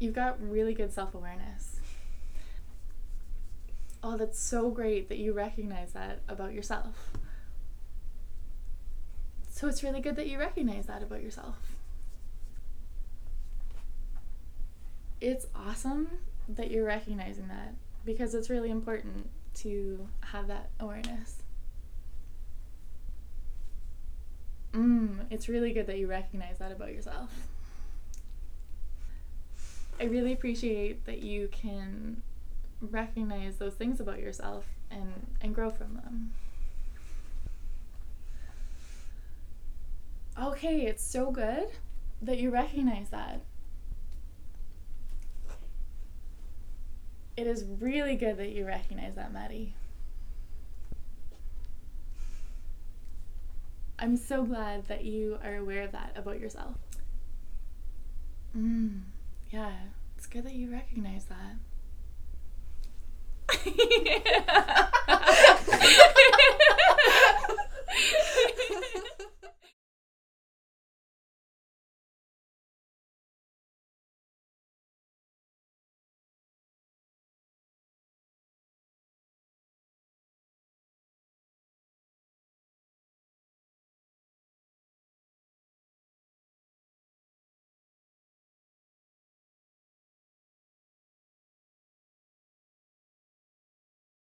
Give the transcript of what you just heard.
You've got really good self awareness. Oh, that's so great that you recognize that about yourself. So it's really good that you recognize that about yourself. It's awesome that you're recognizing that because it's really important to have that awareness. Mm, it's really good that you recognize that about yourself. I really appreciate that you can recognize those things about yourself and, and grow from them. Okay, it's so good that you recognize that. It is really good that you recognize that, Maddie. I'm so glad that you are aware of that about yourself. Mm, yeah, it's good that you recognize that.